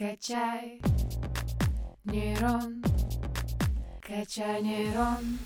Качай нейрон, качай нейрон.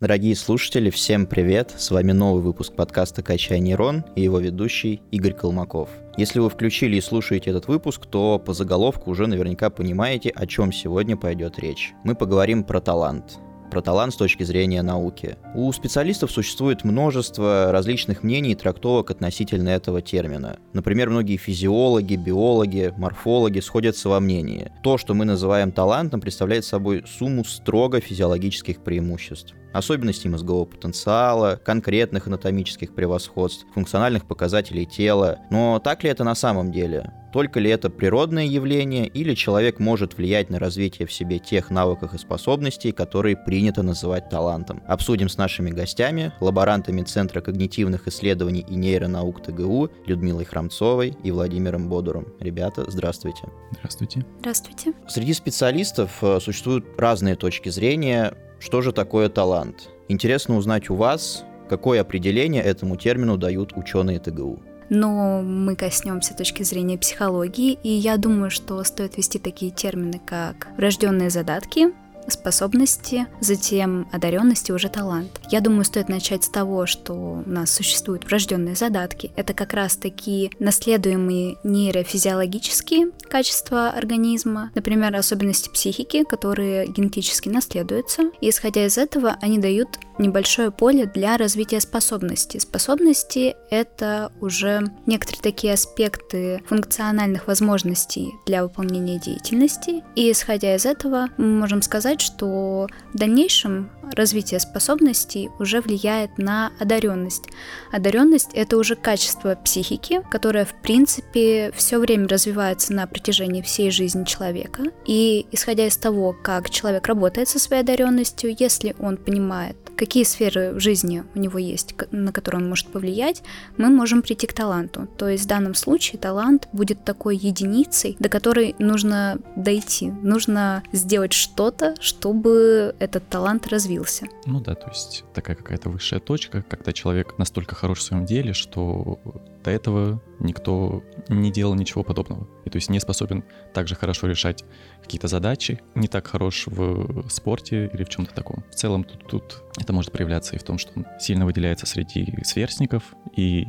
Дорогие слушатели, всем привет! С вами новый выпуск подкаста «Качай нейрон» и его ведущий Игорь Колмаков. Если вы включили и слушаете этот выпуск, то по заголовку уже наверняка понимаете, о чем сегодня пойдет речь. Мы поговорим про талант про талант с точки зрения науки. У специалистов существует множество различных мнений и трактовок относительно этого термина. Например, многие физиологи, биологи, морфологи сходятся во мнении. То, что мы называем талантом, представляет собой сумму строго физиологических преимуществ особенностей мозгового потенциала, конкретных анатомических превосходств, функциональных показателей тела. Но так ли это на самом деле? Только ли это природное явление, или человек может влиять на развитие в себе тех навыков и способностей, которые принято называть талантом? Обсудим с нашими гостями, лаборантами Центра когнитивных исследований и нейронаук ТГУ Людмилой Храмцовой и Владимиром Бодуром. Ребята, здравствуйте. Здравствуйте. Здравствуйте. Среди специалистов э, существуют разные точки зрения, что же такое талант. Интересно узнать у вас, какое определение этому термину дают ученые ТГУ но мы коснемся точки зрения психологии, и я думаю, что стоит ввести такие термины, как врожденные задатки, способности, затем одаренности, уже талант. Я думаю, стоит начать с того, что у нас существуют врожденные задатки. Это как раз такие наследуемые нейрофизиологические качества организма, например, особенности психики, которые генетически наследуются. И исходя из этого, они дают небольшое поле для развития способностей. Способности — это уже некоторые такие аспекты функциональных возможностей для выполнения деятельности. И исходя из этого, мы можем сказать, что в дальнейшем развитие способностей уже влияет на одаренность. Одаренность — это уже качество психики, которое, в принципе, все время развивается на протяжении всей жизни человека. И исходя из того, как человек работает со своей одаренностью, если он понимает, какие сферы в жизни у него есть, на которые он может повлиять, мы можем прийти к таланту. То есть в данном случае талант будет такой единицей, до которой нужно дойти. Нужно сделать что-то, чтобы этот талант развился. Ну да, то есть такая какая-то высшая точка, когда человек настолько хорош в своем деле, что до этого никто не делал ничего подобного. И то есть не способен также хорошо решать какие-то задачи, не так хорош в спорте или в чем-то таком. В целом тут, тут это может проявляться и в том, что он сильно выделяется среди сверстников, и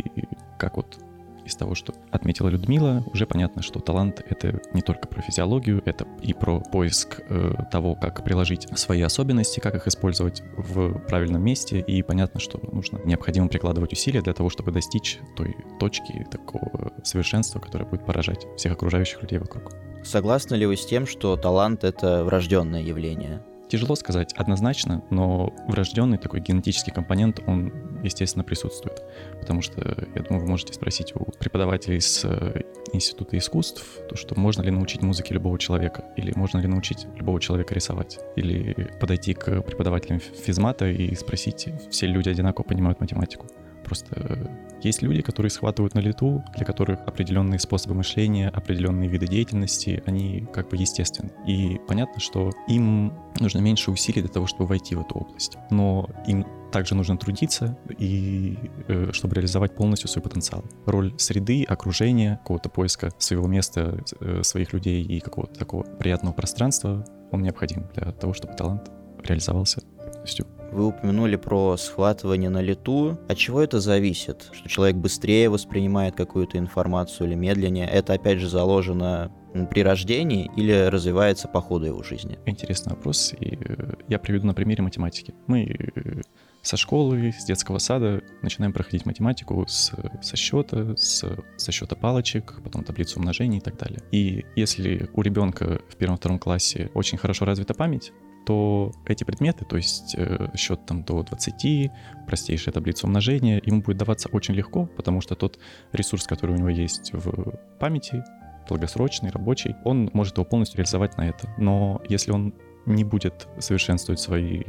как вот из того, что отметила Людмила, уже понятно, что талант — это не только про физиологию, это и про поиск э, того, как приложить свои особенности, как их использовать в правильном месте, и понятно, что нужно необходимо прикладывать усилия для того, чтобы достичь той точки такого совершенства, которое будет поражать всех окружающих людей вокруг. Согласны ли вы с тем, что талант — это врожденное явление? Тяжело сказать однозначно, но врожденный такой генетический компонент, он, естественно, присутствует. Потому что, я думаю, вы можете спросить у преподавателей с э, Института искусств, то, что можно ли научить музыке любого человека, или можно ли научить любого человека рисовать, или подойти к преподавателям физмата и спросить, все люди одинаково понимают математику. Просто есть люди, которые схватывают на лету, для которых определенные способы мышления, определенные виды деятельности, они как бы естественны. И понятно, что им нужно меньше усилий для того, чтобы войти в эту область. Но им также нужно трудиться, и э, чтобы реализовать полностью свой потенциал. Роль среды, окружения, какого-то поиска своего места, э, своих людей и какого-то такого приятного пространства, он необходим для того, чтобы талант реализовался полностью. Вы упомянули про схватывание на лету. От чего это зависит? Что человек быстрее воспринимает какую-то информацию или медленнее? Это опять же заложено при рождении или развивается по ходу его жизни? Интересный вопрос, и э, я приведу на примере математики. Мы э, со школы, с детского сада начинаем проходить математику с, со счета, с, со счета палочек, потом таблицу умножений и так далее. И если у ребенка в первом-втором классе очень хорошо развита память, то эти предметы, то есть э, счет там до 20, простейшая таблица умножения, ему будет даваться очень легко, потому что тот ресурс, который у него есть в памяти, долгосрочный, рабочий, он может его полностью реализовать на это. Но если он не будет совершенствовать свои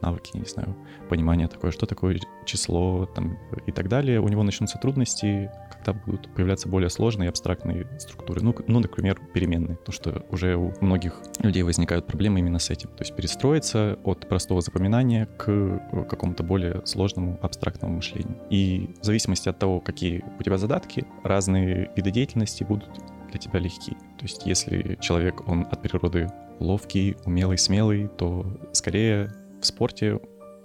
навыки, не знаю, понимания такое, что такое число там, и так далее, у него начнутся трудности, когда будут появляться более сложные абстрактные структуры. Ну, ну, например, переменные, то что уже у многих людей возникают проблемы именно с этим. То есть перестроиться от простого запоминания к э, какому-то более сложному абстрактному мышлению. И в зависимости от того, какие у тебя задатки, разные виды деятельности будут для тебя легки. То есть если человек, он от природы ловкий, умелый, смелый, то скорее в спорте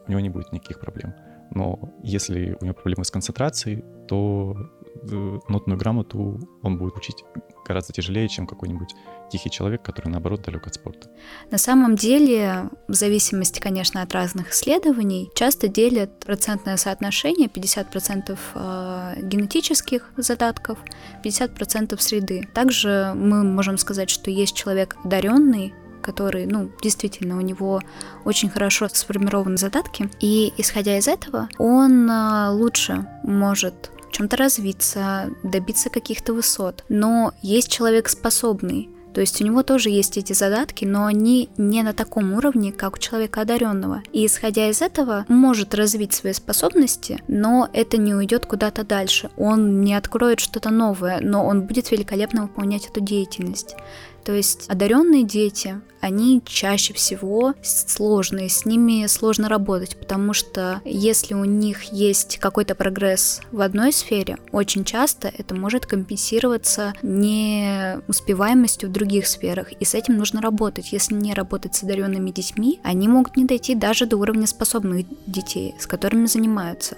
у него не будет никаких проблем. Но если у него проблемы с концентрацией, то нотную грамоту он будет учить гораздо тяжелее, чем какой-нибудь тихий человек, который, наоборот, далек от спорта. На самом деле, в зависимости, конечно, от разных исследований, часто делят процентное соотношение 50% э, генетических задатков, 50% среды. Также мы можем сказать, что есть человек одаренный, который, ну, действительно, у него очень хорошо сформированы задатки, и исходя из этого, он э, лучше может чем-то развиться, добиться каких-то высот. Но есть человек способный, то есть у него тоже есть эти задатки, но они не на таком уровне, как у человека одаренного. И исходя из этого, может развить свои способности, но это не уйдет куда-то дальше. Он не откроет что-то новое, но он будет великолепно выполнять эту деятельность. То есть одаренные дети, они чаще всего сложные, с ними сложно работать, потому что если у них есть какой-то прогресс в одной сфере, очень часто это может компенсироваться неуспеваемостью в других сферах, и с этим нужно работать. Если не работать с одаренными детьми, они могут не дойти даже до уровня способных детей, с которыми занимаются.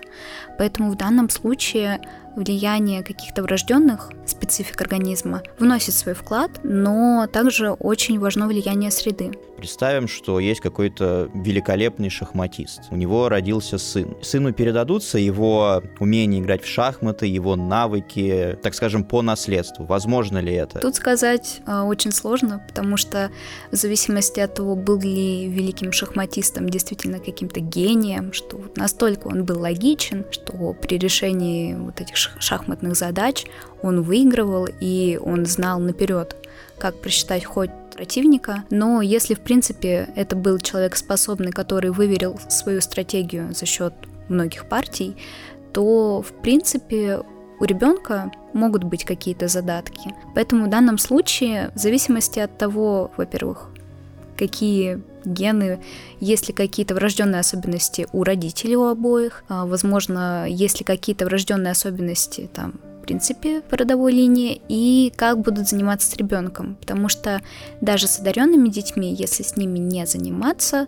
Поэтому в данном случае влияние каких-то врожденных специфик организма вносит свой вклад, но также очень важно влияние среды. Представим, что есть какой-то великолепный шахматист. У него родился сын. Сыну передадутся его умение играть в шахматы, его навыки, так скажем, по наследству. Возможно ли это? Тут сказать э, очень сложно, потому что в зависимости от того, был ли великим шахматистом действительно каким-то гением, что настолько он был логичен, что при решении вот этих шахматных задач он выигрывал и он знал наперед, как просчитать ход противника, но если, в принципе, это был человек способный, который выверил свою стратегию за счет многих партий, то, в принципе, у ребенка могут быть какие-то задатки. Поэтому в данном случае, в зависимости от того, во-первых, какие гены, есть ли какие-то врожденные особенности у родителей у обоих, а, возможно, есть ли какие-то врожденные особенности там принципе, по родовой линии, и как будут заниматься с ребенком. Потому что даже с одаренными детьми, если с ними не заниматься,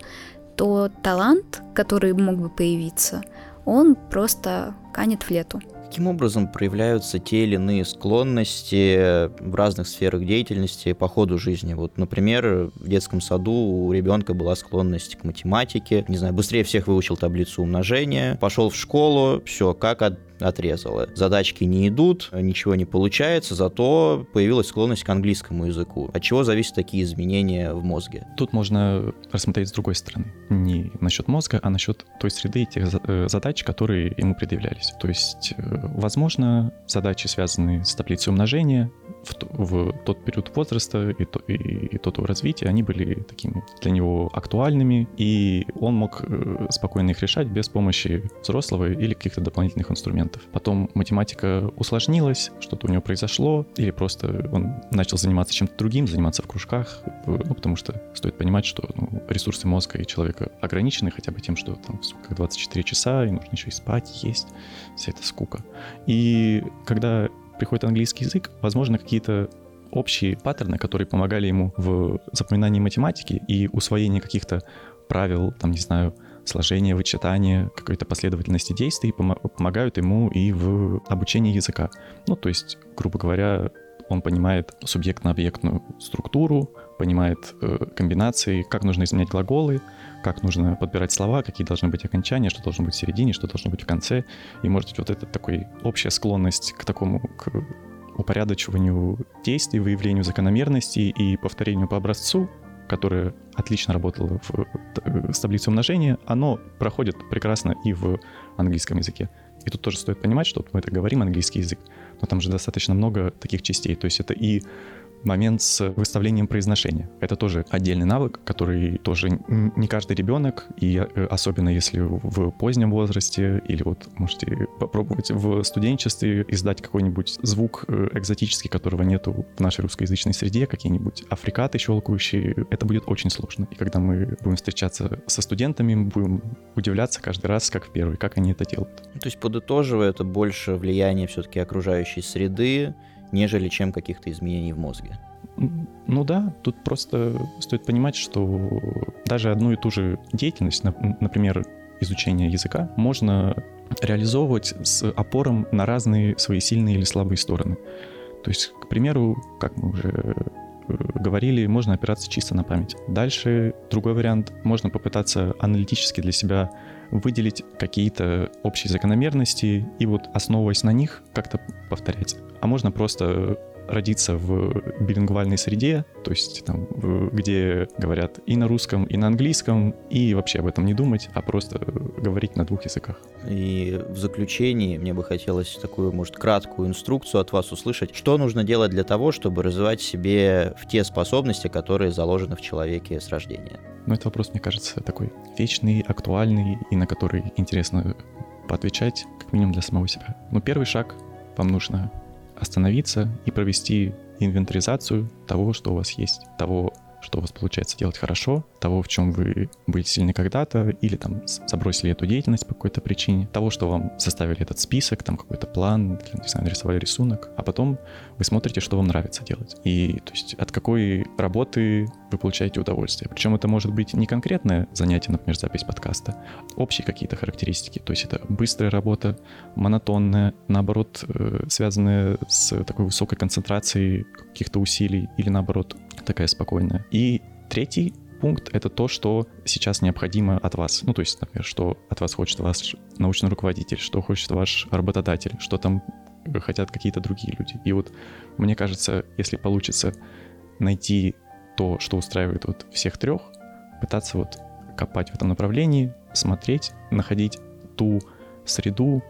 то талант, который мог бы появиться, он просто канет в лету. Каким образом проявляются те или иные склонности в разных сферах деятельности по ходу жизни? Вот, например, в детском саду у ребенка была склонность к математике, не знаю, быстрее всех выучил таблицу умножения, пошел в школу, все, как от отрезала. Задачки не идут, ничего не получается, зато появилась склонность к английскому языку. От чего зависят такие изменения в мозге? Тут можно рассмотреть с другой стороны. Не насчет мозга, а насчет той среды и тех э, задач, которые ему предъявлялись. То есть, э, возможно, задачи, связанные с таблицей умножения, в, в тот период возраста и, то, и, и тот его развития, они были такими для него актуальными, и он мог э, спокойно их решать без помощи взрослого или каких-то дополнительных инструментов. Потом математика усложнилась, что-то у него произошло, или просто он начал заниматься чем-то другим, заниматься в кружках, ну, потому что стоит понимать, что ну, ресурсы мозга и человека ограничены хотя бы тем, что там в 24 часа, и нужно еще и спать, есть, вся эта скука. И когда приходит английский язык, возможно, какие-то общие паттерны, которые помогали ему в запоминании математики и усвоении каких-то правил, там, не знаю, сложения, вычитания, какой-то последовательности действий помогают ему и в обучении языка. Ну, то есть, грубо говоря, он понимает субъектно-объектную структуру, понимает э, комбинации, как нужно изменять глаголы, как нужно подбирать слова, какие должны быть окончания, что должно быть в середине, что должно быть в конце. И может быть вот эта такой общая склонность к такому, к упорядочиванию действий, выявлению закономерностей и повторению по образцу, которое отлично работало в, э, с таблицей умножения, оно проходит прекрасно и в английском языке. И тут тоже стоит понимать, что мы это говорим английский язык, но там же достаточно много таких частей. То есть это и момент с выставлением произношения. Это тоже отдельный навык, который тоже не каждый ребенок, и э, особенно если в позднем возрасте, или вот можете попробовать в студенчестве издать какой-нибудь звук э, экзотический, которого нету в нашей русскоязычной среде, какие-нибудь африкаты щелкающие, это будет очень сложно. И когда мы будем встречаться со студентами, мы будем удивляться каждый раз, как в первый, как они это делают. То есть, подытоживая, это больше влияние все-таки окружающей среды, нежели чем каких-то изменений в мозге. Ну да, тут просто стоит понимать, что даже одну и ту же деятельность, например, изучение языка, можно реализовывать с опором на разные свои сильные или слабые стороны. То есть, к примеру, как мы уже э, говорили, можно опираться чисто на память. Дальше другой вариант, можно попытаться аналитически для себя выделить какие-то общие закономерности и вот основываясь на них как-то повторять. А можно просто родиться в билингвальной среде, то есть там, где говорят и на русском, и на английском, и вообще об этом не думать, а просто говорить на двух языках. И в заключении мне бы хотелось такую, может, краткую инструкцию от вас услышать. Что нужно делать для того, чтобы развивать себе в те способности, которые заложены в человеке с рождения? Ну, это вопрос, мне кажется, такой вечный, актуальный, и на который интересно поотвечать, как минимум для самого себя. Но первый шаг вам нужно остановиться и провести инвентаризацию того, что у вас есть, того, что у вас получается делать хорошо, того, в чем вы были сильны когда-то, или там забросили эту деятельность по какой-то причине, того, что вам составили этот список, там какой-то план, не знаю, нарисовали рисунок, а потом вы смотрите, что вам нравится делать. И то есть от какой работы вы получаете удовольствие. Причем это может быть не конкретное занятие, например, запись подкаста, общие какие-то характеристики. То есть это быстрая работа, монотонная, наоборот, э, связанная с такой высокой концентрацией каких-то усилий или наоборот такая спокойная. И третий пункт — это то, что сейчас необходимо от вас. Ну, то есть, например, что от вас хочет ваш научный руководитель, что хочет ваш работодатель, что там хотят какие-то другие люди. И вот мне кажется, если получится найти то, что устраивает вот всех трех, пытаться вот копать в этом направлении, смотреть, находить ту среду,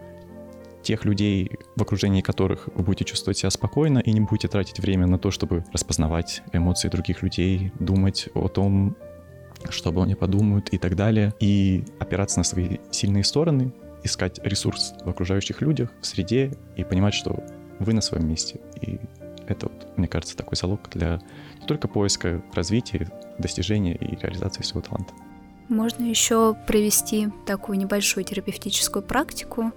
тех людей, в окружении которых вы будете чувствовать себя спокойно и не будете тратить время на то, чтобы распознавать эмоции других людей, думать о том, что обо мне подумают и так далее, и опираться на свои сильные стороны, искать ресурс в окружающих людях, в среде и понимать, что вы на своем месте. И это, вот, мне кажется, такой залог для не только поиска, развития, достижения и реализации своего таланта. Можно еще провести такую небольшую терапевтическую практику,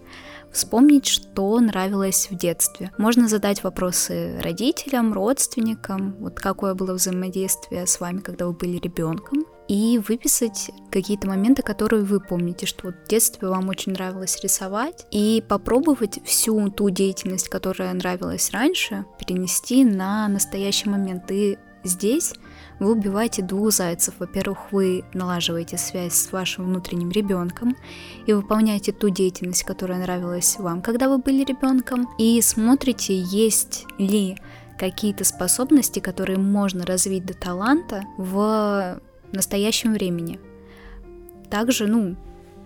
вспомнить, что нравилось в детстве. Можно задать вопросы родителям, родственникам, вот какое было взаимодействие с вами, когда вы были ребенком, и выписать какие-то моменты, которые вы помните, что вот в детстве вам очень нравилось рисовать, и попробовать всю ту деятельность, которая нравилась раньше, перенести на настоящий момент. И здесь вы убиваете двух зайцев. Во-первых, вы налаживаете связь с вашим внутренним ребенком и выполняете ту деятельность, которая нравилась вам, когда вы были ребенком, и смотрите, есть ли какие-то способности, которые можно развить до таланта в настоящем времени. Также, ну,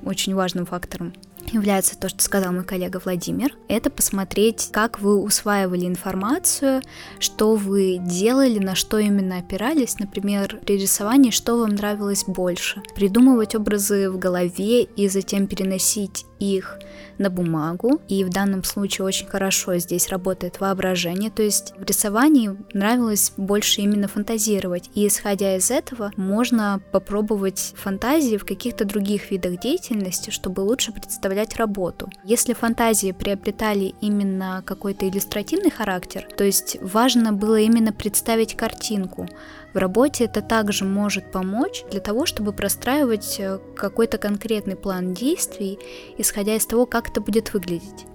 очень важным фактором является то, что сказал мой коллега Владимир, это посмотреть, как вы усваивали информацию, что вы делали, на что именно опирались, например, при рисовании, что вам нравилось больше. Придумывать образы в голове и затем переносить их на бумагу, и в данном случае очень хорошо здесь работает воображение, то есть в рисовании нравилось больше именно фантазировать, и исходя из этого можно попробовать фантазии в каких-то других видах деятельности, чтобы лучше представлять работу. Если фантазии приобретали именно какой-то иллюстративный характер, то есть важно было именно представить картинку, в работе это также может помочь для того, чтобы простраивать э, какой-то конкретный план действий, исходя из того, как это будет выглядеть.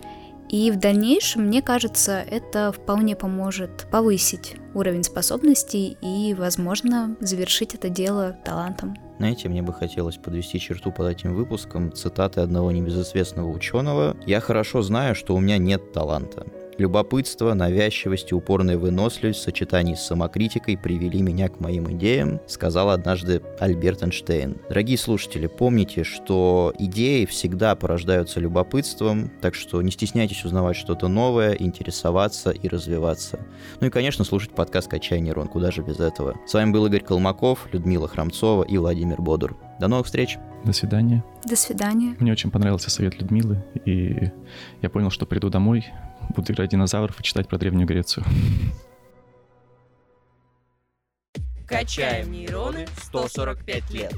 И в дальнейшем, мне кажется, это вполне поможет повысить уровень способностей и, возможно, завершить это дело талантом. Знаете, мне бы хотелось подвести черту под этим выпуском цитаты одного небезызвестного ученого. «Я хорошо знаю, что у меня нет таланта. Любопытство, навязчивость и упорная выносливость в сочетании с самокритикой привели меня к моим идеям, сказал однажды Альберт Эйнштейн. Дорогие слушатели, помните, что идеи всегда порождаются любопытством, так что не стесняйтесь узнавать что-то новое, интересоваться и развиваться. Ну и, конечно, слушать подкаст «Качай нейрон», куда же без этого. С вами был Игорь Колмаков, Людмила Храмцова и Владимир Бодур. До новых встреч! До свидания. До свидания. Мне очень понравился совет Людмилы, и я понял, что приду домой, буду играть динозавров и читать про Древнюю Грецию. Качаем нейроны 145 лет.